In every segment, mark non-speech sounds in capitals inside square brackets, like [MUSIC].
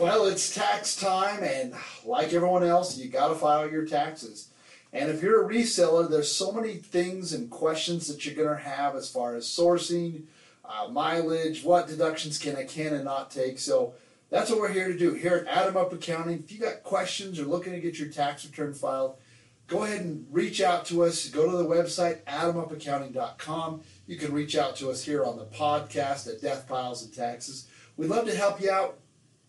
Well, it's tax time, and like everyone else, you got to file your taxes. And if you're a reseller, there's so many things and questions that you're going to have as far as sourcing, uh, mileage, what deductions can I can and not take. So that's what we're here to do. Here at Adam Up Accounting, if you got questions or looking to get your tax return filed, go ahead and reach out to us. Go to the website, adamupaccounting.com. You can reach out to us here on the podcast at Death Piles and Taxes. We'd love to help you out,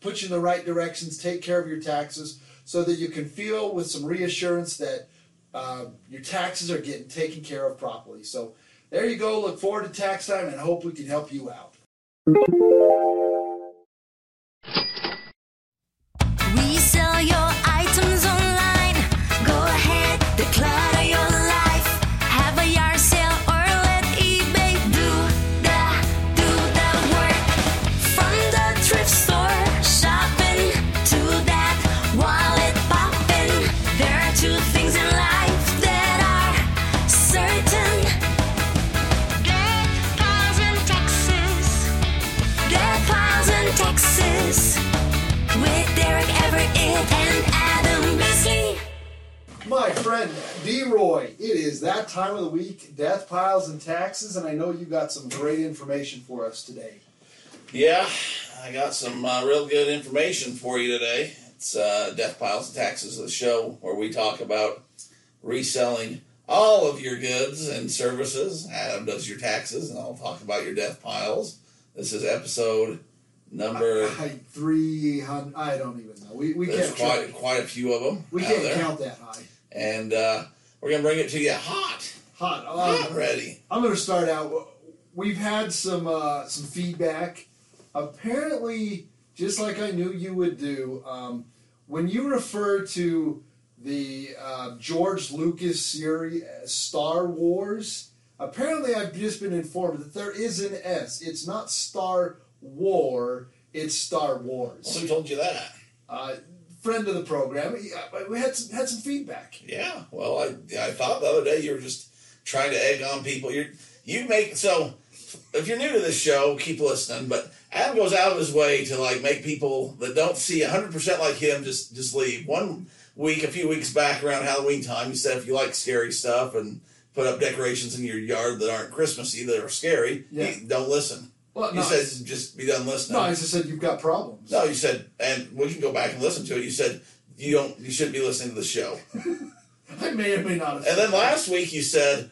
put you in the right directions, take care of your taxes so that you can feel with some reassurance that uh, your taxes are getting taken care of properly. So there you go. Look forward to tax time and hope we can help you out. My friend D-Roy, it is that time of the week, death piles and taxes, and I know you got some great information for us today. Yeah, I got some uh, real good information for you today. It's uh, Death Piles and Taxes, the show where we talk about reselling all of your goods and services. Adam does your taxes, and I'll talk about your death piles. This is episode number. I, three hundred. I don't even know. We we There's can't quite count. quite a few of them. We can't there. count that high. And uh, we're gonna bring it to you hot, Hot. hot Um, ready. I'm going to start out. We've had some uh, some feedback. Apparently, just like I knew you would do, um, when you refer to the uh, George Lucas series uh, Star Wars, apparently I've just been informed that there is an S. It's not Star War. It's Star Wars. Who told you that? Uh, friend of the program, we had some, had some feedback. Yeah, well, I I thought the other day you were just trying to egg on people. You you make so if you're new to this show, keep listening. But Adam goes out of his way to like make people that don't see 100 percent like him just just leave. One week, a few weeks back around Halloween time, he said if you like scary stuff and put up decorations in your yard that aren't Christmassy that are scary, Yeah. don't listen. Well, You no, said just be done listening. no, I just said you've got problems. No, you said, and we can go back and listen to it. You said you don't, you shouldn't be listening to the show. [LAUGHS] I may or may not have. And then last week you said,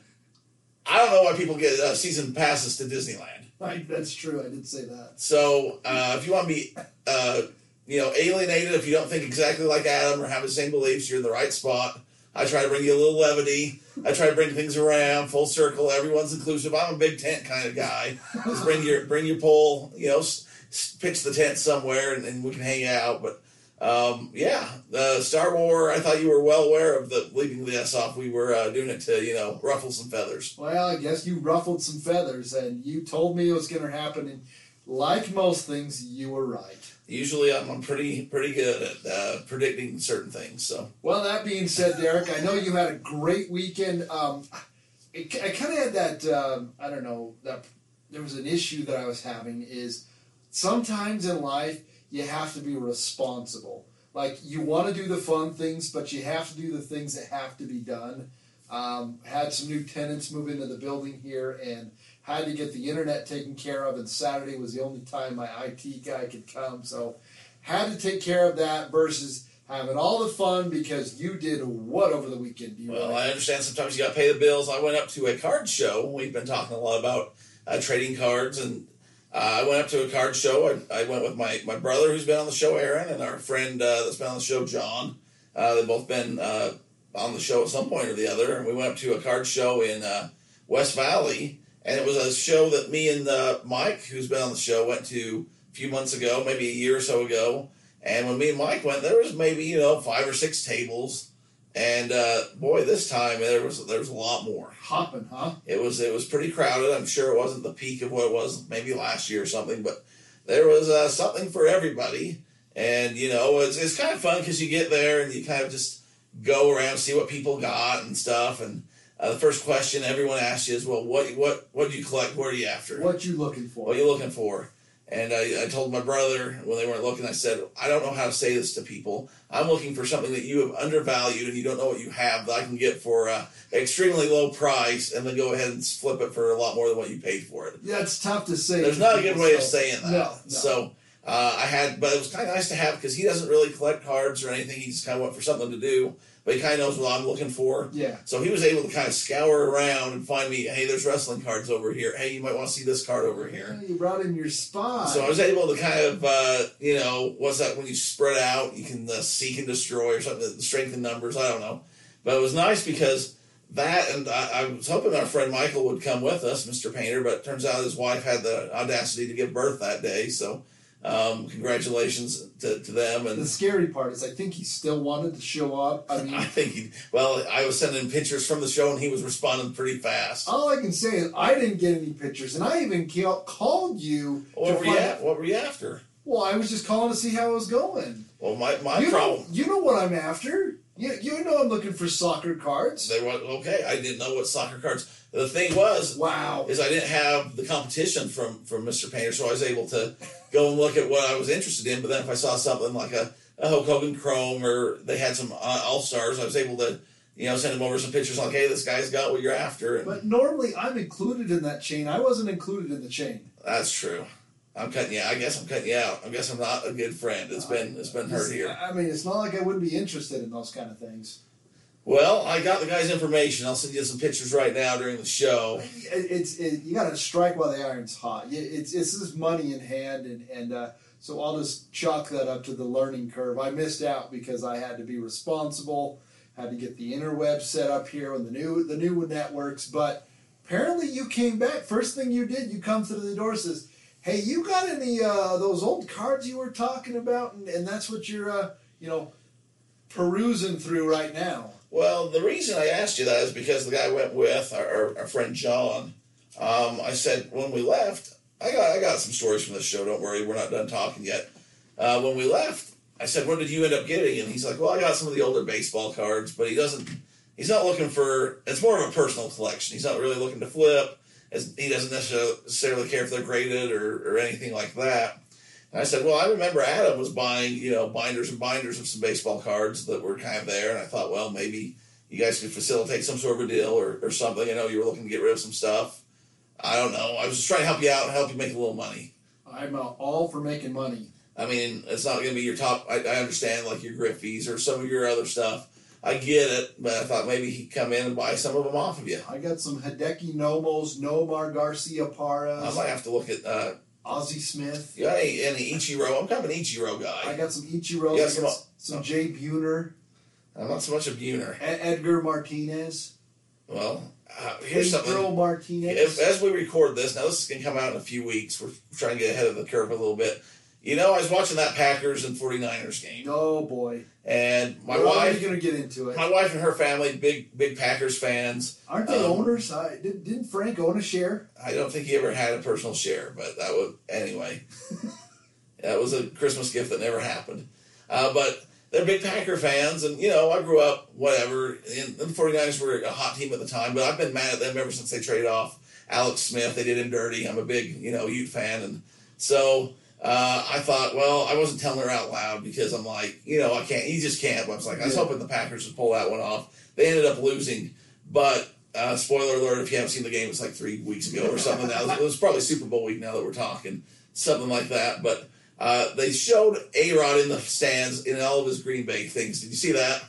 I don't know why people get uh, season passes to Disneyland. Right, that's true. I did say that. So uh, if you want to be, uh, you know, alienated, if you don't think exactly like Adam or have the same beliefs, you're in the right spot. I try to bring you a little levity. I try to bring things around, full circle. Everyone's inclusive. I'm a big tent kind of guy. Just bring your bring your pole. You know, s- s- pitch the tent somewhere, and, and we can hang out. But um, yeah, the Star War. I thought you were well aware of the leaving the S off. We were uh, doing it to you know ruffle some feathers. Well, I guess you ruffled some feathers, and you told me it was going to happen. And like most things, you were right. Usually, I'm, pretty pretty good at uh, predicting certain things. So Well, that being said, Derek, I know you had a great weekend. Um, it, I kind of had that. Um, I don't know that there was an issue that I was having. Is sometimes in life you have to be responsible. Like you want to do the fun things, but you have to do the things that have to be done. Um, had some new tenants move into the building here, and had to get the internet taken care of. And Saturday was the only time my IT guy could come, so had to take care of that versus having all the fun because you did what over the weekend? You Well, really? I understand sometimes you got to pay the bills. I went up to a card show. We've been talking a lot about uh, trading cards, and uh, I went up to a card show. I, I went with my, my brother, who's been on the show, Aaron, and our friend uh, that's been on the show, John. Uh, they've both been uh, on the show at some point or the other, and we went up to a card show in uh, West Valley, and it was a show that me and uh, Mike, who's been on the show, went to a few months ago, maybe a year or so ago. And when me and Mike went, there was maybe you know five or six tables. And uh, boy, this time there was there was a lot more. Hopping, huh? It was it was pretty crowded. I'm sure it wasn't the peak of what it was maybe last year or something, but there was uh, something for everybody. And you know, it's it's kind of fun because you get there and you kind of just go around see what people got and stuff. And uh, the first question everyone asks you is, "Well, what what what do you collect? What are you after? What you looking for? What are you looking for?" And I, I told my brother when they weren't looking, I said, I don't know how to say this to people. I'm looking for something that you have undervalued and you don't know what you have that I can get for an extremely low price and then go ahead and flip it for a lot more than what you paid for it. Yeah, it's tough to say. There's not a good way of saying that. No, no. So uh, I had, but it was kind of nice to have because he doesn't really collect cards or anything. He just kind of went for something to do, but he kind of knows what I'm looking for. yeah. So he was able to kind of scour around and find me. Hey, there's wrestling cards over here. Hey, you might want to see this card over here. Yeah, you brought in your spot. So I was able to kind of, uh, you know, what's that when you spread out, you can uh, seek and destroy or something, strength in numbers. I don't know, but it was nice because that, and I, I was hoping our friend Michael would come with us, Mr. Painter, but it turns out his wife had the audacity to give birth that day. So um, congratulations to, to them. And the scary part is, I think he still wanted to show up. I [LAUGHS] I mean, think he, well, I was sending pictures from the show and he was responding pretty fast. all I can say is I didn't get any pictures, and I even ca- called you. to What were you at? What were you after? Well, I was just calling to see how it was going. Well, my, my you problem. know, you know what I'm after. You, you know I'm looking for soccer cards. They were okay. I didn't know what soccer cards. The thing was, Wow. is I didn't have the competition from from Mr. Painter, so I was able to go and look at what I was interested in. But then if I saw something like a, a Hulk Hogan Chrome or they had some uh, All Stars, I was able to you know send them over some pictures like, hey, this guy's got what you're after. And But normally I'm included in that chain. I wasn't included in the chain. that's true. I'm cutting you. I guess I'm cutting you out. I guess I'm not a good friend. It's been it's been hurt here. I mean, it's not like I wouldn't be interested in those kind of things. Well, I got the guy's information. I'll send you some pictures right now during the show. It's it, you got to strike while the iron's hot. It's it's this money in hand, and and uh, so I'll just chalk that up to the learning curve. I missed out because I had to be responsible, had to get the interweb set up here and the new the new networks. But apparently, you came back. First thing you did, you come through the door says, "Hey, you got any uh, those old cards you were talking about?" And, and that's what you're uh, you know perusing through right now. Well, the reason I asked you that is because the guy I went with, our, our, friend John. Um, I said when we left, I got I got some stories from the show. Don't worry, we're not done talking yet. Uh, when we left, I said, "What did you end up getting?" And he's like, "Well, I got some of the older baseball cards, but he doesn't. He's not looking for. It's more of a personal collection. He's not really looking to flip. As he doesn't necessarily care if they're graded or, or anything like that." And I said, "Well, I remember Adam was buying, you know, binders and binders of some baseball cards that were kind of there, and I thought, well, maybe you guys could facilitate some sort of a deal or, or something. I know you were looking to get rid of some stuff. I don't know. I was just trying to help you out and help you make a little money. I'm uh, all for making money. I mean, it's not going to be your top. I, I understand, like your Griffeys or some of your other stuff. I get it, but I thought maybe he'd come in and buy some of them off of you. I got some Hideki Nomos, Nomar Garciaparras. I might have to look at. Uh, Ozzie Smith. any, any Ichiro? I'm kind of an Ichiro guy. I got some Ichiros. Yeah, some- some Jay Buhner, I'm not so much a Buhner. E- Edgar Martinez, Well, uh, here's Pedro something. Martinez. If, as we record this, now this is going to come out in a few weeks. We're trying to get ahead of the curve a little bit. You know, I was watching that Packers and 49ers game, oh boy, and my We're wife, going to get into it. my wife and her family, big big Packers fans. Aren't they um, owners? I, did, didn't Frank own a share? I don't think he ever had a personal share, but that was anyway. [LAUGHS] that was a Christmas gift that never happened. Uh, but they're big Packer fans, and you know, I grew up whatever. And the 49ers were a hot team at the time, but I've been mad at them ever since they traded off Alex Smith. They did him dirty. I'm a big you know Ute fan, and so. Uh, I thought, well, I wasn't telling her out loud because I'm like, you know, I can't. You just can't. But I was like, I was hoping the Packers would pull that one off. They ended up losing, but uh, spoiler alert: if you haven't seen the game, it's like three weeks ago or something. Now it was probably Super Bowl week. Now that we're talking, something like that. But uh, they showed A Rod in the stands in all of his Green Bay things. Did you see that?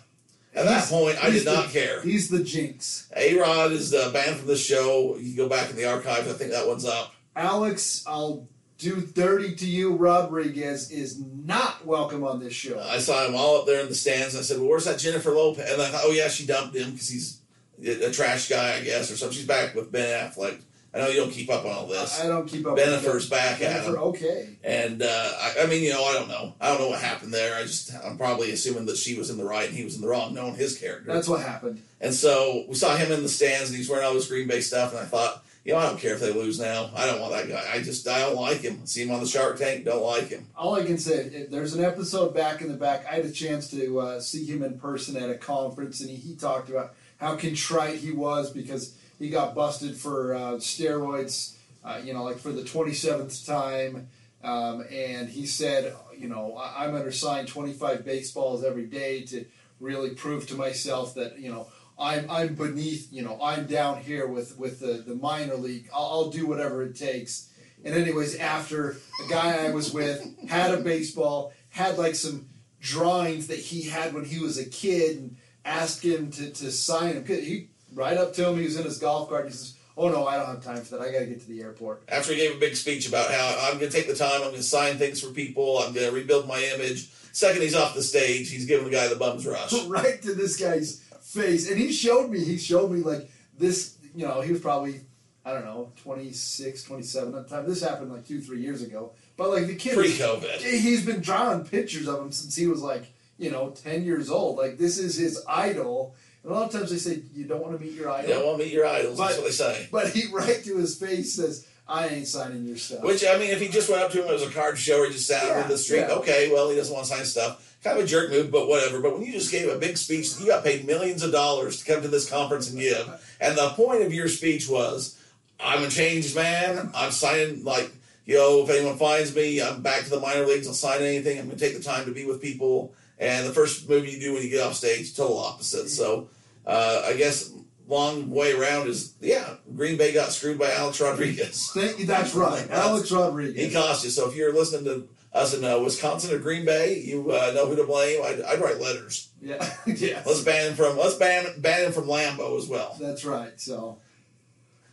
At that point, I he's did not the- care. He's the jinx. A Rod is the band from the show. You can go back in the archives. I think that one's up. Alex, I'll do 30 to you. Rodriguez is not welcome on this show. I saw him all up there in the stands. And I said, "Well, where's that Jennifer Lopez?" And I thought, "Oh yeah, she dumped him because he's a trash guy, I guess, or something." She's back with Ben Affleck. I know you don't keep up on all this. I don't keep up. Bennifer's with back at him. okay. And uh, I, I mean, you know, I don't know. I don't know what happened there. I just, I'm probably assuming that she was in the right and he was in the wrong, knowing his character. That's what happened. and so we saw him in the stands and he's wearing all this Green Bay stuff. And I thought, you know, I don't care if they lose now. I don't want that guy. I just, I don't like him. See him on the Shark Tank, don't like him. All I can say, there's an episode back in the back. I had a chance to uh, see him in person at a conference, and he, he talked about how contrite he was because he got busted for uh, steroids. Uh, you know, like for the 27th time, Um, and he said, you know, I, I'm undersigned 25 baseballs every day to really prove to myself that you know I'm I'm beneath, you know, I'm down here with with the the minor league. I'll, I'll do whatever it takes. And anyways, after a guy I was with had a baseball, had like some drawings that he had when he was a kid, and asked him to, to sign him. He right up to him, he was in his golf cart. And He says, "Oh no, I don't have time for that. I got to get to the airport." After he gave a big speech about how I'm going to take the time, I'm going to sign things for people, I'm going to rebuild my image. Second, he's off the stage, he's giving the guy the bums rush. [LAUGHS] right to this guy's face. And he showed me, he showed me like this, you know, he was probably, I don't know, 26, 27 at the time. This happened like two, three years ago. But like the kid, Pre COVID. he's been drawing pictures of him since he was like, you know, 10 years old. Like this is his idol. And a lot of times they say, you don't want to meet your idol. You don't want to meet your idols, that's what they say. But he right to his face says, I ain't signing your stuff. Which, I mean, if he just went up to him, it was a card show or he just sat Yeah, in the street, yeah. okay, well, he doesn't want to sign stuff. Kind of a jerk move, but whatever. But when you just gave a big speech, you got paid millions of dollars to come to this conference and give. And the point of your speech was, I'm a changed man. I'm signing, like, you know, if anyone finds me, I'm back to the minor leagues. I'll sign anything. I'm going to take the time to be with people. And the first move you do when you get off stage, total opposite. So uh, I guess long way around is, yeah, Green Bay got screwed by Alex Rodriguez. That's right. Alex Rodriguez. He cost you. So if you're listening to us said, no, Wisconsin or Green Bay, you uh, know who to blame. I'd, I'd write letters. yeah. [LAUGHS] yes. Let's ban him from. Let's ban ban him from Lambeau as well. That's right. So,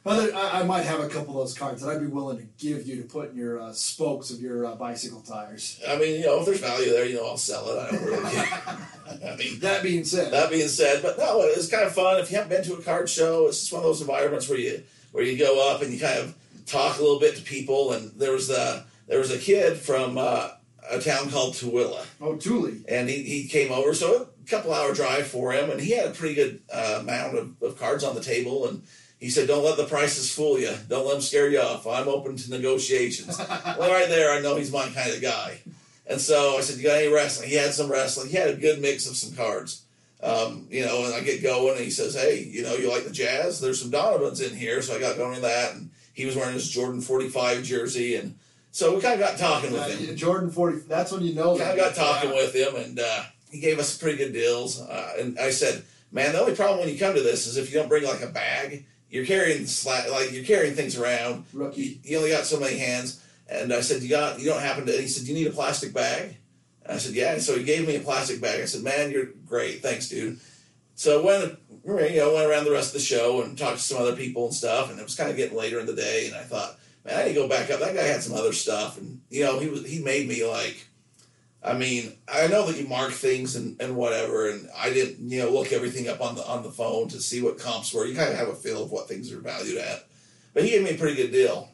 other, I, I might have a couple of those cards that I'd be willing to give you to put in your uh, spokes of your uh, bicycle tires. I mean, you know, if there's value there, you know, I'll sell it. I don't really care. [LAUGHS] I mean, That being said, that being said, but no, it's kind of fun. If you haven't been to a card show, it's just one of those environments where you where you go up and you kind of talk a little bit to people. And there was the there was a kid from uh, a town called Tooele. oh Thule, and he, he came over. So a couple hour drive for him, and he had a pretty good uh, amount of, of cards on the table. And he said, "Don't let the prices fool you. Don't let them scare you off. I'm open to negotiations." [LAUGHS] well, right there, I know he's my kind of guy. And so I said, "You got any wrestling?" He had some wrestling. He had a good mix of some cards. Um, you know, and I get going, and he says, "Hey, you know, you like the Jazz? There's some Donovans in here." So I got going to that, and he was wearing his Jordan 45 jersey, and so we kind of got talking with him Jordan forty. That's when you know kind of got talking with him, and uh, he gave us pretty good deals. Uh, and I said, "Man, the only problem when you come to this is if you don't bring like a bag, you're carrying sla- like you're carrying things around. You, Rookie. you only got so many hands." And I said, "You got? You don't happen to?" He said, "Do you need a plastic bag?" And I said, "Yeah." And so he gave me a plastic bag. I said, "Man, you're great. Thanks, dude." So went you know went around the rest of the show and talked to some other people and stuff, and it was kind of getting later in the day, and I thought, man, I need to go back up. That guy had some other stuff, and you know he was he made me like. I mean, I know that you mark things and, and whatever, and I didn't, you know, look everything up on the on the phone to see what comps were. You kind of have a feel of what things are valued at, but he gave me a pretty good deal.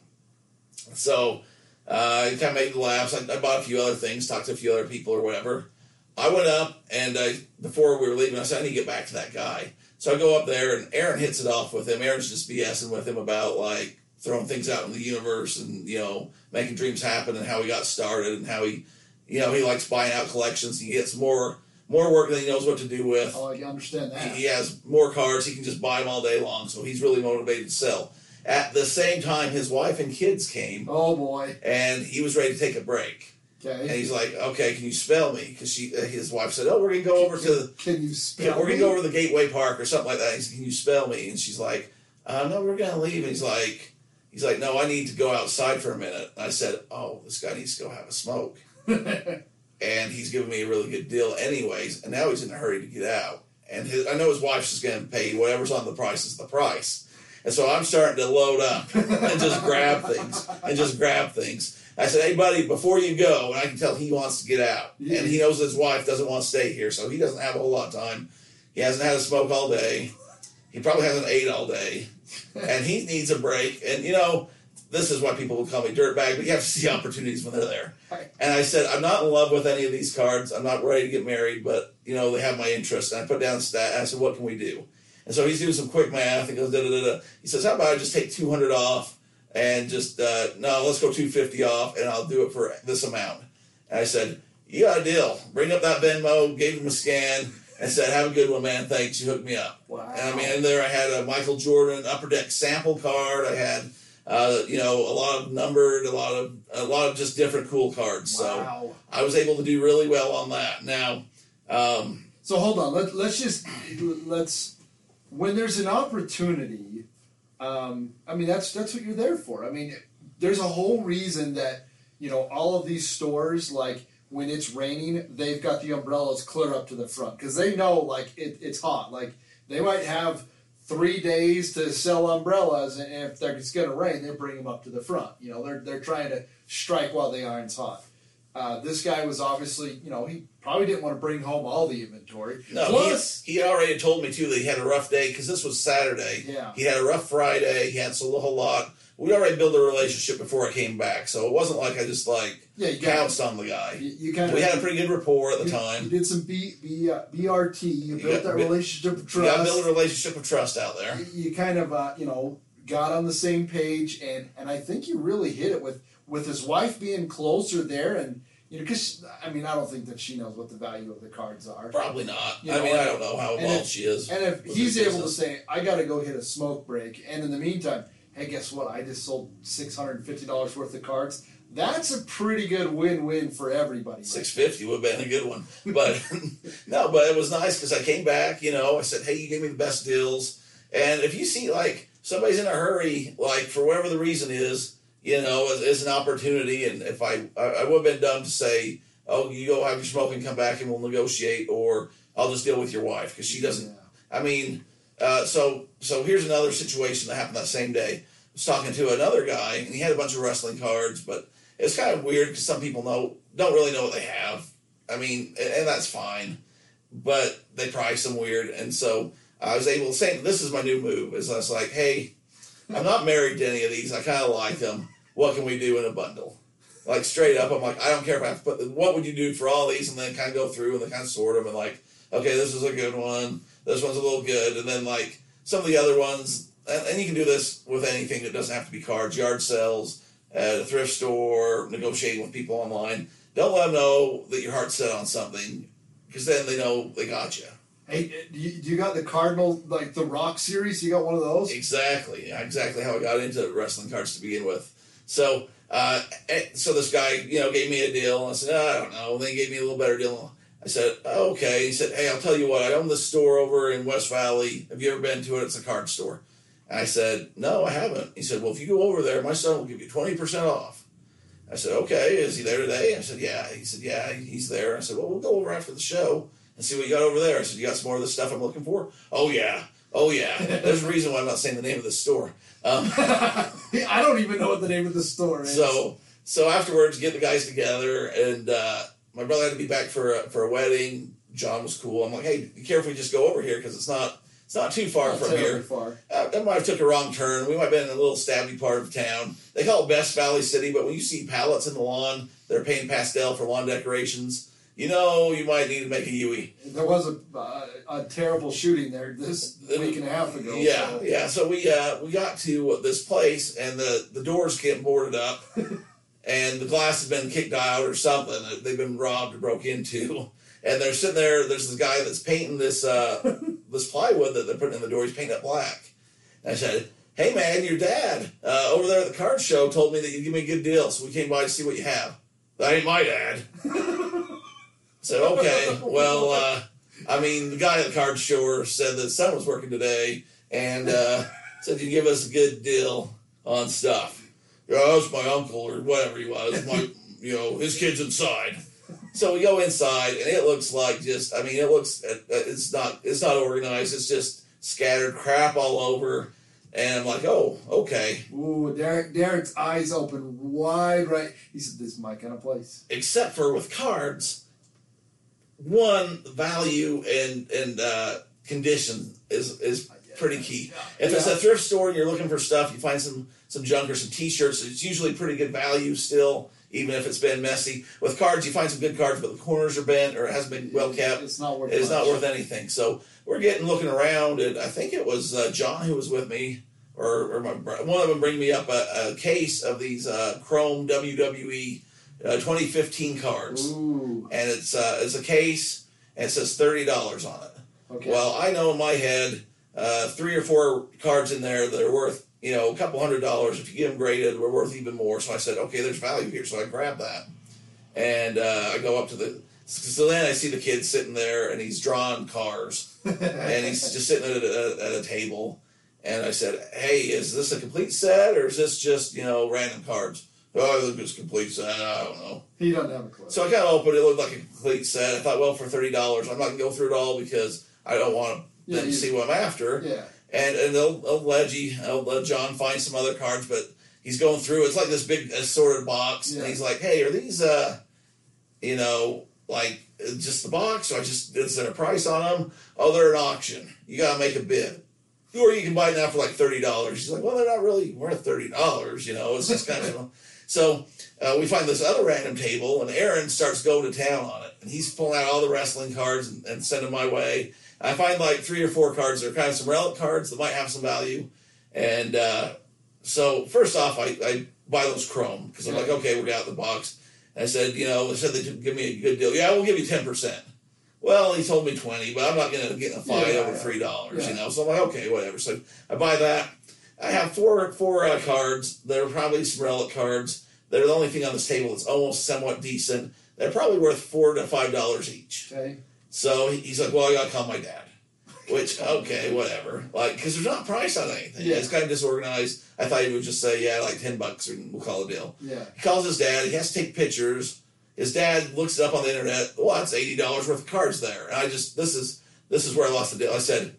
So uh, kind of made the laughs. I, I bought a few other things, talked to a few other people or whatever. I went up and I, before we were leaving, I said I need to get back to that guy. So I go up there and Aaron hits it off with him. Aaron's just BSing with him about like throwing things out in the universe and you know making dreams happen and how he got started and how he, you know, he likes buying out collections. He gets more more work than he knows what to do with. Oh, I understand that. He, he has more cards. He can just buy them all day long. So he's really motivated to sell. At the same time, his wife and kids came, Oh boy. and he was ready to take a break. Okay. And he's like, "Okay, can you spell me?" Because she, uh, his wife said, "Oh, we're gonna go over to, Can you yeah, spell? we're gonna go over to the Gateway Park or something like that." He said, "Can you spell me?" And she's like, uh, "No, we're gonna leave." And he's like, "He's like, no, I need to go outside for a minute." And I said, "Oh, this guy needs to go have a smoke." [LAUGHS] and he's giving me a really good deal, anyways. And now he's in a hurry to get out. And his, I know his wife's just gonna pay whatever's on the price is the price. And so I'm starting to load up and just grab things and just grab things. I said, "Hey, buddy, before you go," and I can tell he wants to get out, and he knows his wife doesn't want to stay here, so he doesn't have a whole lot of time. He hasn't had a smoke all day. He probably hasn't ate all day, and he needs a break. And you know, this is why people will call me dirtbag, but you have to see opportunities when they're there. Right. And I said, I'm not in love with any of these cards. I'm not ready to get married, but you know, they have my interest. And I put down stat. I said, what can we do? And so he's doing some quick math. He goes, da da da da. He says, how about I just take 200 off and just uh, no, let's go 250 off, and I'll do it for this amount. And I said, you got a deal. Bring up that Venmo. Gave him a scan. And said, "Have a good one, man. Thanks. You hooked me up." Wow. And I mean, in there I had a Michael Jordan Upper Deck sample card. I had Uh, you know, a lot of numbered, a lot of a lot of just different cool cards. So I was able to do really well on that. Now, um, So hold on. Let, let's just let's when there's an opportunity. Um, I mean, that's that's what you're there for. I mean, there's a whole reason that you know all of these stores like when it's raining, they've got the umbrellas clear up to the front because they know like it, it's hot. Like they might have three days to sell umbrellas, and if they're- it's going to rain, they bring them up to the front. You know, they're they're trying to strike while the iron's hot. Uh, this guy was obviously, you know, he probably didn't want to bring home all the inventory. no, Plus, he, he already told me too that he had a rough day because this was Saturday. Yeah. He had a rough Friday. He had sold a whole lot. We already built a relationship before I came back, so it wasn't like I just like yeah, you pounced on the guy. you, you kind We had a pretty good rapport at the you, time. You did some B, B, uh, BRT. You built got that relationship of We got to trust. a relationship of trust out there. you, you kind of uh, you know got on the same page, and and I think you really hit it with with his wife being closer there, and you know because I mean I don't think that she knows what the value of the cards are. Probably not. You I mean, I don't know how involved if- she is. And if he's able to say, I got to go hit a smoke break, and in the meantime, hey, guess what? I just sold six hundred and fifty dollars worth of cards. That's a pretty good win-win for everybody. right? Six fifty would have been a good one, but [LAUGHS] no. But it was nice because I came back. You know, I said, "Hey, you gave me the best deals." And if you see like somebody's in a hurry, like for whatever the reason is, you know, is, is an opportunity. And if I, I, I would have been dumb to say, "Oh, you go have your smoke and come back and we'll negotiate," or I'll just deal with your wife because she doesn't. Yeah. I mean, uh, so so here's another situation that happened that same day. I was talking to another guy, and he had a bunch of wrestling cards, but it's kind of weird because some people know don't really know what they have. I mean, and, and that's fine, but they price them weird, and so I was able to say, "This is my new move." Is I was like, "Hey, I'm not married to any of these. I kind of like them. What can we do in a bundle?" Like straight up, I'm like, I don't care if I have to put. What would you do for all these, and then kind of go through and then kind of sort them and like, okay, this is a good one. This one's a little good, and then like some of the other ones, and, and you can do this with anything that doesn't have to be cards, yard sales, at a thrift store, negotiating with people online. Don't let them know that your heart's set on something, because then they know they got you. Hey, do you, do you got the Cardinal like the Rock series? You got one of those? Exactly, yeah, exactly how I got into wrestling cards to begin with. So, uh, eh, so this guy, you know, gave me a deal, and I said, "Ah, I don't know. And then he gave me a little better deal. I said, oh, okay. He said, hey, I'll tell you what. I own this store over in West Valley. Have you ever been to it? It's a card store. And I said, no, I haven't. He said, well, if you go over there, my son will give you twenty percent off. I said, okay. Is he there today? I said, yeah. He said, yeah, he's there. I said, well, we'll go over after the show and see what you got over there. I said, you got some more of the stuff I'm looking for? Oh yeah. Oh yeah. There's a reason why I'm not saying the name of the store. Um, [LAUGHS] I don't even know what the name of the store is. so so afterwards, get the guys together, and uh, my brother had to be back for a, for a wedding. John was cool. I'm like, hey, be careful. We just go over here because it's not it's not too far Not from here. Far. Uh, that might have took a wrong turn. We might have been in a little stabby part of town. They call it Best Valley City, but when you see pallets in the lawn, they're painting pastel for lawn decorations. You know, you might need to make a Yui. There was a, uh, a terrible shooting there this week and a half ago. Yeah, so- yeah. So we uh, we got to this place, and the the doors getting boarded up, [LAUGHS] and the glass has been kicked out or something. They've been robbed or broke into, [LAUGHS] and they're sitting there. There's this guy that's painting this uh, [LAUGHS] this plywood that they're putting in the door. He's painting it black. And I said, "Hey man, your dad uh, over there at the card show told me that you'd give me a good deal, so we came by to see what you have." That ain't my dad. I said, "Okay, well." Uh, I mean, the guy at the card show said that son was working today and uh, said you give us a good deal on stuff. Yeah, that's my uncle or whatever he was. My, [LAUGHS] you know, his kid's inside. So we go inside and it looks like just. I mean, it looks. uh, It's not. It's not organized. It's just scattered crap all over. And I'm like, oh, okay. Ooh, Derek, Derek's eyes open wide right. He said, "This is my kind of place." except for with cards, one value and and uh, condition is is pretty key. If it's a thrift store and you're looking for stuff, you find some some junk or some T-shirts. It's usually pretty good value still, even if it's been messy. With cards, you find some good cards, but the corners are bent or it hasn't been well kept. It's not worth. It's not worth anything. So we're getting looking around, and I think it was uh, John who was with me, or, or my, one of them bring me up a, a case of these uh, Chrome WWE uh, 2015 cards, Ooh. and it's uh, it's a case, and it says thirty dollars on it. Okay. Well, I know in my head uh, three or four cards in there that are worth you know, a couple hundred dollars. If you get them graded, we're worth even more. So I said, okay, there's value here. So I grabbed that, and uh, I go up to the. So then I see the kid sitting there, and he's drawing cars, and he's [LAUGHS] just sitting at a, at a table. And I said, "Hey, is this a complete set, or is this just you know random cards?" Oh, I think it's complete set. I don't know. He doesn't have a clue. So I kind of opened it. It looked like a complete set. I thought, well, for thirty dollars, I'm not gonna go through it all because I don't want Yeah, them to see what I'm after. yeah. And and they'll, they'll let you, I'll let John find some other cards, but he's going through. It's like this big assorted box, Yeah. and he's like, "Hey, are these, uh, you know, like uh, just the box? Or I just is there a price on them? Oh, they're an auction. You gotta make a bid." Or you can buy it now for like thirty dollars. He's like, well, they're not really worth thirty dollars, you know. It's just kind of [LAUGHS] so uh, we find this other random table, and Aaron starts going to town on it, and he's pulling out all the wrestling cards and, and sending my way. I find like three or four cards that are kind of some relic cards that might have some value, and uh, so first off, I, I buy those chrome because I'm like, okay, we're out of the box. I said, you know, they said they could give me a good deal. Yeah, we'll give you ten percent. Well, he told me twenty, but I'm not going to get in a fight Yeah, over three dollars, you Yeah. know. So I'm like, okay, whatever. So I buy that. I have four four uh, cards. They're probably some relic cards. They're the only thing on this table that's almost somewhat decent. They're probably worth four to five dollars each. Okay. So he's like, "Well, I gotta call my dad." Which okay, whatever. Like, because there's not price on anything. Yeah. It's kind of disorganized. I thought he would just say, "Yeah, like ten bucks, and we'll call a deal." Yeah. He calls his dad. He has to take pictures. His dad looks it up on the internet. Well, that's eighty dollars worth of cards there. And I just this is this is where I lost the deal. I said,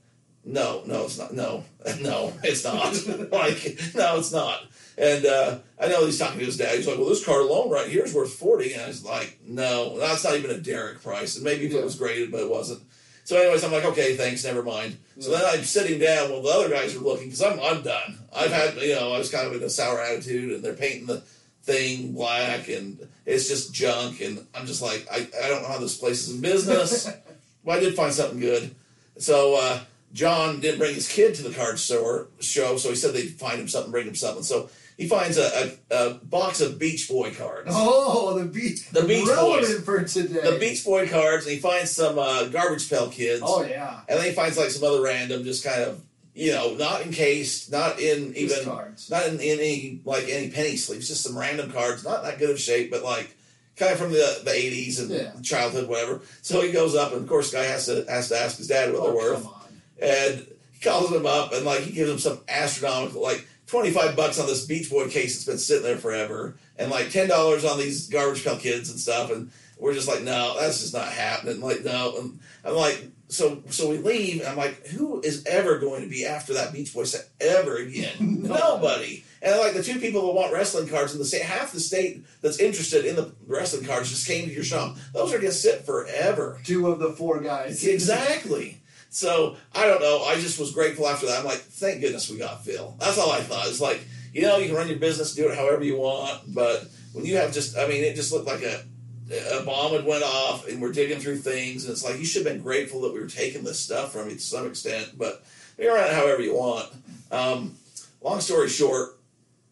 "No, no, it's not. No, [LAUGHS] no, it's not. [LAUGHS] like, no, it's not." And uh, I know he's talking to his dad. He's like, "Well, this car alone right here is worth 40 And I was like, "No, that's not even a Derek price. And maybe Yeah. it was graded, but it wasn't." So, anyways, I'm like, "Okay, thanks, never mind." So then I'm sitting down while the other guys are looking because I'm I'm done. I've had you know I was kind of in a sour attitude, and they're painting the thing black, and it's just junk, and I'm just like, I, I don't know how this place is in business. [LAUGHS] but I did find something good. So uh, John didn't bring his kid to the card store show, so he said they'd find him something, bring him something. So he finds a, a, a box of Beach Boy cards. Oh, the beach. The Beach Boys. for today. The Beach Boy cards, and he finds some uh, Garbage Pail Kids. Oh yeah. And then he finds like some other random, just kind of, you know, not encased, not in even, cards. not in any like any penny sleeves, just some random cards, not that good of shape, but like kind of from the the eighties and Yeah. childhood, whatever. So he goes up, and of course, the guy has to has to ask his dad what Oh, they're worth, come on. And he calls him up, and like he gives him some astronomical, like twenty five bucks on this Beach Boy case that's been sitting there forever, and like ten dollars on these Garbage Pail Kids and stuff, and we're just like, no, that's just not happening. Like, no, and I'm like, so so we leave, and I'm like, who is ever going to be after that Beach Boy set ever again? [LAUGHS] Nobody. And like the two people that want wrestling cards in the state, half the state that's interested in the wrestling cards just came to your shop. Those are gonna sit forever. Two of the four guys. Exactly. So I don't know. I just was grateful after that. I'm like, thank goodness we got Phil. That's all I thought. It's like, you know, you can run your business, do it however you want, but when you have just, I mean, it just looked like a a bomb had went off, and we're digging through things, and it's like you should have been grateful that we were taking this stuff from you to some extent, but you run it however you want. Um, long story short,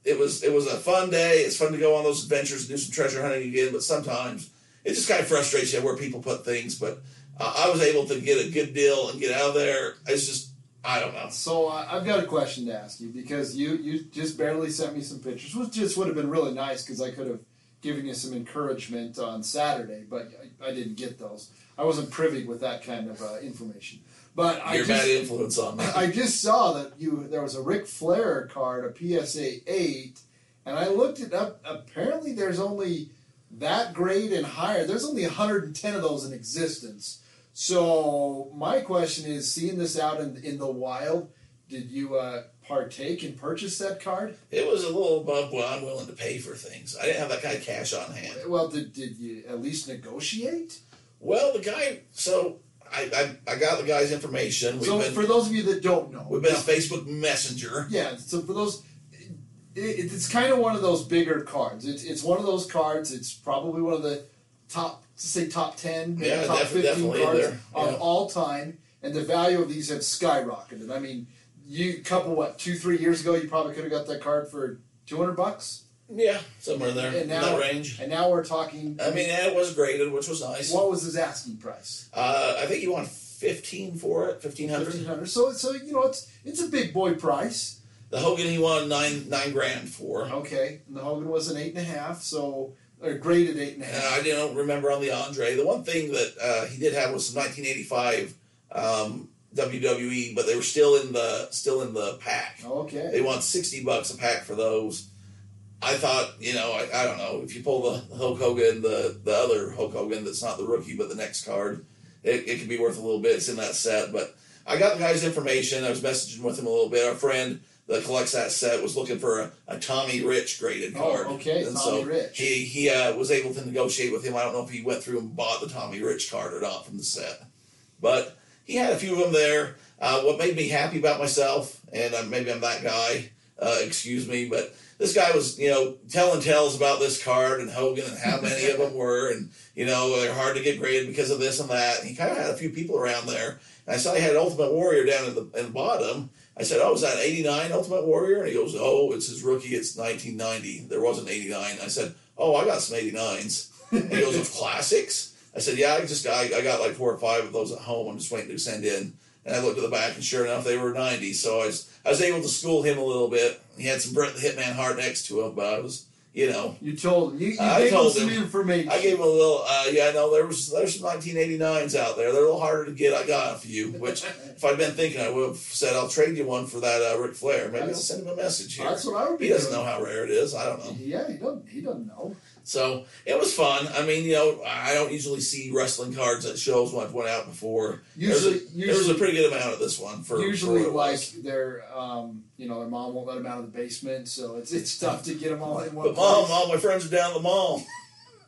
it was it was a fun day. It's fun to go on those adventures and do some treasure hunting again, but sometimes it just kind of frustrates you where people put things. But uh, I was able to get a good deal and get out of there. It's just I don't know. So uh, I've got a question to ask you because you you just barely sent me some pictures, which just would have been really nice because I could have given you some encouragement on Saturday, but I, I didn't get those. I wasn't privy with that kind of uh, information. But I Your just, bad influence on me. I just saw that you there was a Ric Flair card, a PSA eight, and I looked it up. Apparently, there's only that grade and higher. There's only 110 of those in existence. So my question is, seeing this out in in the wild, did you uh, partake and purchase that card? It was a little above what I'm willing to pay for things. I didn't have that kind of cash on hand. Well, did, did you at least negotiate? Well, the guy. So I I, I got the guy's information. We've so been for those of you that don't know, we've been Facebook Messenger. Yeah, so for those, it, it's kind of one of those bigger cards. It's, it's one of those cards. It's probably one of the top, say top ten, maybe Yeah, top defi- fifteen cards there, of all time. And the value of these have skyrocketed. I mean, you couple what two, three years ago, you probably could have got that card for two hundred bucks, Yeah, somewhere in there and in now that range. and now we're talking. I mean, it was graded, which was nice. what was his asking price? Uh, I think he want fifteen for it, fifteen Fifteen hundred. hundred. So, so you know, it's it's a big boy price. the Hogan he won nine nine grand for. Okay, and the Hogan was an eight and a half, so or graded eight and a half. I don't remember on the Andre. The one thing that uh, he did have was some 1985 um, WWE, but they were still in the still in the pack. Okay, They want 60 bucks a pack for those. I thought, you know, I, I don't know if you pull the Hulk Hogan, the the other Hulk Hogan that's not the rookie but the next card, it, it could be worth a little bit. It's in that set, but I got the guy's information. I was messaging with him a little bit. Our friend that collects that set was looking for a, a Tommy Rich graded card. Oh, card. okay, and Tommy so Rich. He he uh, was able to negotiate with him. I don't know if he went through and bought the Tommy Rich card or not from the set, but he had a few of them there. Uh, what made me happy about myself, and uh, maybe I'm that guy, uh, excuse me, but this guy was, you know, telling tales about this card and Hogan and how many of them were, and you know they're hard to get graded because of this and that. And he kind of had a few people around there. And I saw he had Ultimate Warrior down in the in the bottom. I said, "Oh, is that '89 Ultimate Warrior?" And he goes, "Oh, it's his rookie. It's 1990. There wasn't '89." I said, "Oh, I got some '89s." And he goes, "Of classics?" I said, "Yeah, I just got I got like four or five of those at home. I'm just waiting to send in." And I looked at the back, and sure enough, they were 90. So I was I was able to school him a little bit. He had some Bret the Hitman Hart next to him, but I was, you know, you told you, you I gave told him some information. I gave him a little. Uh, yeah, no, there was there's some 1989s out there. They're a little harder to get. I got a few. Which, [LAUGHS] if I'd been thinking, I would have said I'll trade you one for that uh, Ric Flair. Maybe I'll send him a message here. That's what I would be He doesn't doing. know how rare it is. I don't know. Yeah, he doesn't. He doesn't know. So it was fun. I mean, you know, I don't usually see wrestling cards at shows when I've went out before. Usually, there was a, a pretty good amount of this one for usually for like their um, you know their mom won't let them out of the basement, so it's it's tough to get them all in one But mom, all my friends are down at the mall. [LAUGHS]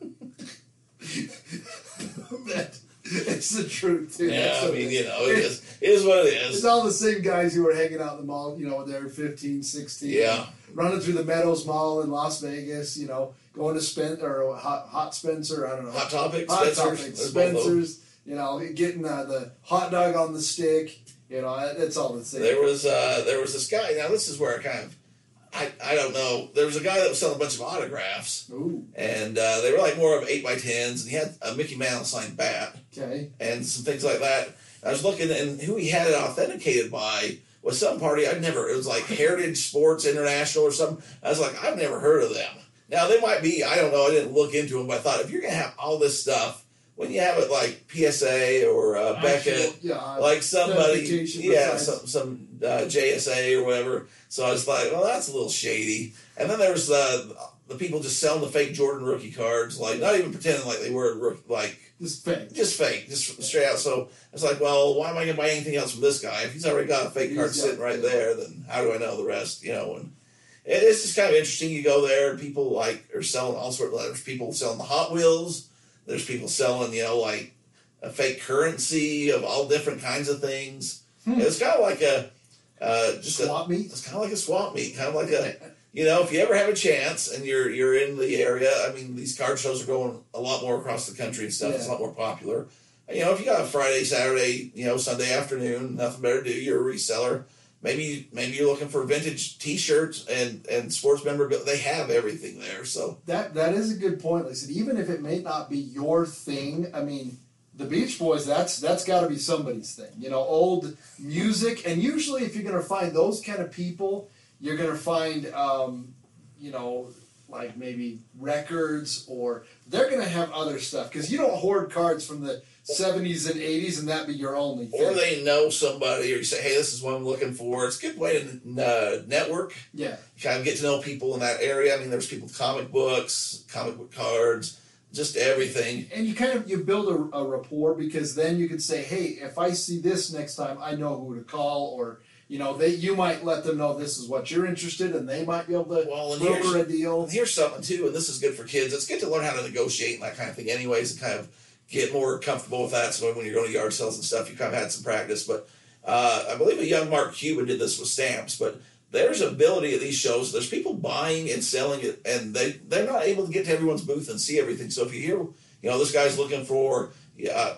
that, it's the truth too. Yeah, I mean, you is. know, it is, it is what it It's all the same guys who were hanging out in the mall, you know, when they were 15, 16. Yeah. Running through the Meadows Mall in Las Vegas, you know, going to Spen or Hot, Hot Spencer, I don't know. Hot Topic, Hot Spencer's, Topic, there's both of them. Spencer's, you know, getting uh, the hot dog on the stick, you know, it- it's all the same. There was uh, there was this guy. Now this is where I kind of, I, I don't know. There was a guy that was selling a bunch of autographs, Ooh, and uh, they were like more of eight by tens, and he had a Mickey Mouse signed bat okay. and some things like that. I was looking, and who he had it authenticated by was some party I'd never. It was like Heritage Sports International or something. I was like, I've never heard of them. Now they might be. I don't know. I didn't look into them, but I thought if you're gonna have all this stuff, when you have it like PSA or uh, Beckett, yeah, like somebody, yeah, some some uh, JSA or whatever. So I was like, well, that's a little shady. And then there was the the people just selling the fake Jordan rookie cards, like not even pretending like they were like Just fake. just fake, just straight out. So I was like, well, why am I going to buy anything else from this guy? If he's already got a fake He's card sitting right there, then how do I know the rest? You know, and it's just kind of interesting. You go there, and people like are selling all sorts. Of there's people selling the Hot Wheels. There's people selling, you know, like a fake currency of all different kinds of things. Hmm. It's kind of like a uh, just a, Swap meet. it's kind of like a swap meet, kind of like a [LAUGHS] you know, if you ever have a chance and you're you're in the area, I mean, these card shows are going a lot more across the country and stuff. It's a lot more popular. You know, if you got a Friday, Saturday, you know, Sunday afternoon, nothing better to do. You're a reseller. Maybe maybe you're looking for vintage T-shirts and and sports memorabilia. They have everything there. So That that is a good point. Said, even if it may not be your thing, I mean, the Beach Boys, that's that's got to be somebody's thing. You know, old music, and usually if you're gonna find those kind of people, you're gonna find, um, you know, like maybe records, or they're gonna have other stuff because you don't hoard cards from the 70s and 80s and that be your only thing. or they know somebody, or you say, hey, this is what I'm looking for. It's a good way to uh, network. yeah, kind of get to know people in that area. I mean, there's people with comic books, comic book cards, just everything. and you kind of you build a, a rapport because then you can say, hey, if I see this next time, I know who to call, or you know, they you might let them know this is what you're interested, in, and they might be able to Well, broker a deal. Here's something too, and this is good for kids. It's good to learn how to negotiate and that kind of thing, anyways, and kind of get more comfortable with that. So when you're going to yard sales and stuff, you kind of had some practice. But uh, I believe a young Mark Cuban did this with stamps. But there's ability at these shows. There's people buying and selling it, and they they're not able to get to everyone's booth and see everything. So if you hear, you know, this guy's looking for, yeah,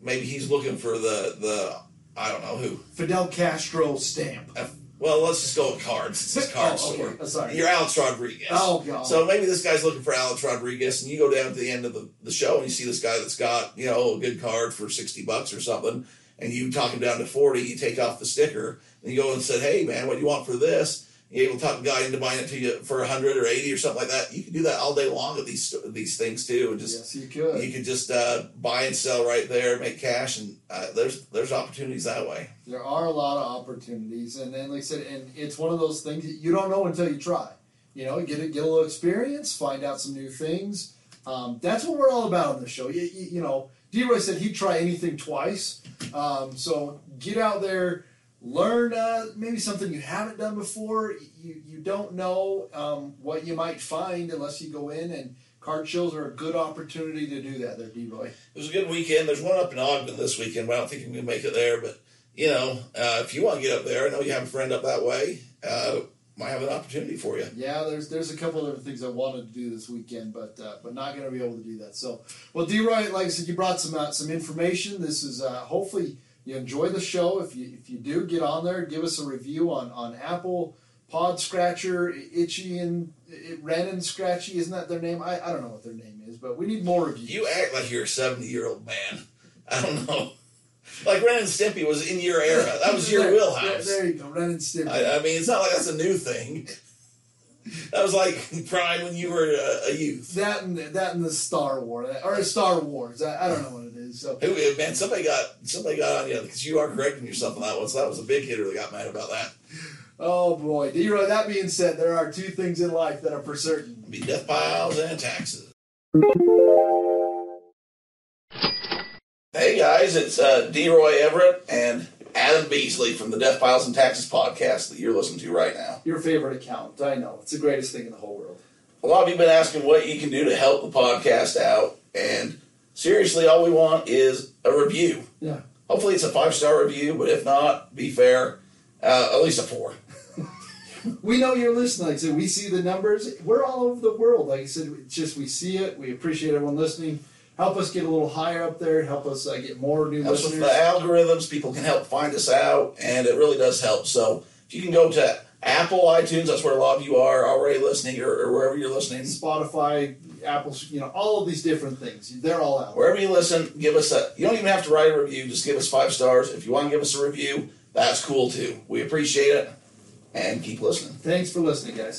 maybe he's looking for the the I don't know who. Fidel Castro stamp. Well, let's just go with cards. It's this [LAUGHS] card Oh, okay. store. Oh, sorry. You're Alex Rodriguez. Oh, God. Oh. So maybe this guy's looking for Alex Rodriguez, and you go down to the end of the, the show and you see this guy that's got you know a good card for sixty bucks or something, and you talk him down to forty. You take off the sticker, and you go and said, "Hey man, what do you want for this?" You're able to talk a guy into buying it to you for a hundred or eighty or something like that. You can do that all day long at these these things too, and just yes, you could. you could just uh, buy and sell right there, make cash, and uh, there's there's opportunities that way. There are a lot of opportunities, and then like I said, and it's one of those things that you don't know until you try. You know, get a, get a little experience, find out some new things. Um, that's what we're all about on the show. You, you, you know, D-Roy said he'd try anything twice. Um, so get out there, learn uh, maybe something you haven't done before. You you don't know um, what you might find unless you go in, and card shows are a good opportunity to do that. There, D-Roy. It was a good weekend. There's one up in Ogden this weekend, but I don't think I'm gonna make it there. But you know, uh, if you want to get up there, I know you have a friend up that way. Uh, might have an opportunity for you. Yeah, there's there's a couple of other things I wanted to do this weekend, but uh, but not going to be able to do that. So, well, D-Roy, like I said, you brought some uh, some information. This is uh, hopefully you enjoy the show. If you if you do, get on there, give us a review on on Apple, Pod Scratcher, Itchy and it, Ren and Scratchy. Isn't that their name? I, I don't know what their name is, but we need more reviews. You act like you're a 70 year old man. I don't know. [LAUGHS] Like Ren and Stimpy was in your era. That was your [LAUGHS] There- wheelhouse. There, there you go, Ren and Stimpy. I, I mean, it's not like that's a new thing. [LAUGHS] That was like prime when you were a, a youth. that and that and the Star Wars or Star Wars. I, I don't know what it So Who- Man, somebody got somebody got on you because you are correcting yourself on that one. So that was a big hitter that got mad about that. Oh boy, D-Roy. That being said, there are two things in life that are for certain. Be death piles and taxes. Hey guys, it's uh, D. Roy Everett and Adam Beasley from the Death Piles and Taxes podcast that you're listening to right now. Your favorite account. I know. It's the greatest thing in the whole world. A lot of you have been asking what you can do to help the podcast out, and seriously, all we want is a review. Yeah. Hopefully, it's a five star review, but if not, be fair, uh, at least a four. [LAUGHS] We know you're listening. Like I said, we see the numbers. We're all over the world. Like I said, it's just we see it. We appreciate everyone listening. Help us get a little higher up there. Help us uh, get more new helps with listeners. the algorithms. People can help find us out, and it really does help. So if you can go to Apple iTunes, that's where a lot of you are already listening, or, or wherever you're listening. Spotify, Apple, you know, all of these different things. They're all out. Wherever you listen, give us a. You don't even have to write a review. Just give us five stars. If you want to give us a review, that's cool too. We appreciate it, and keep listening. Thanks for listening, guys.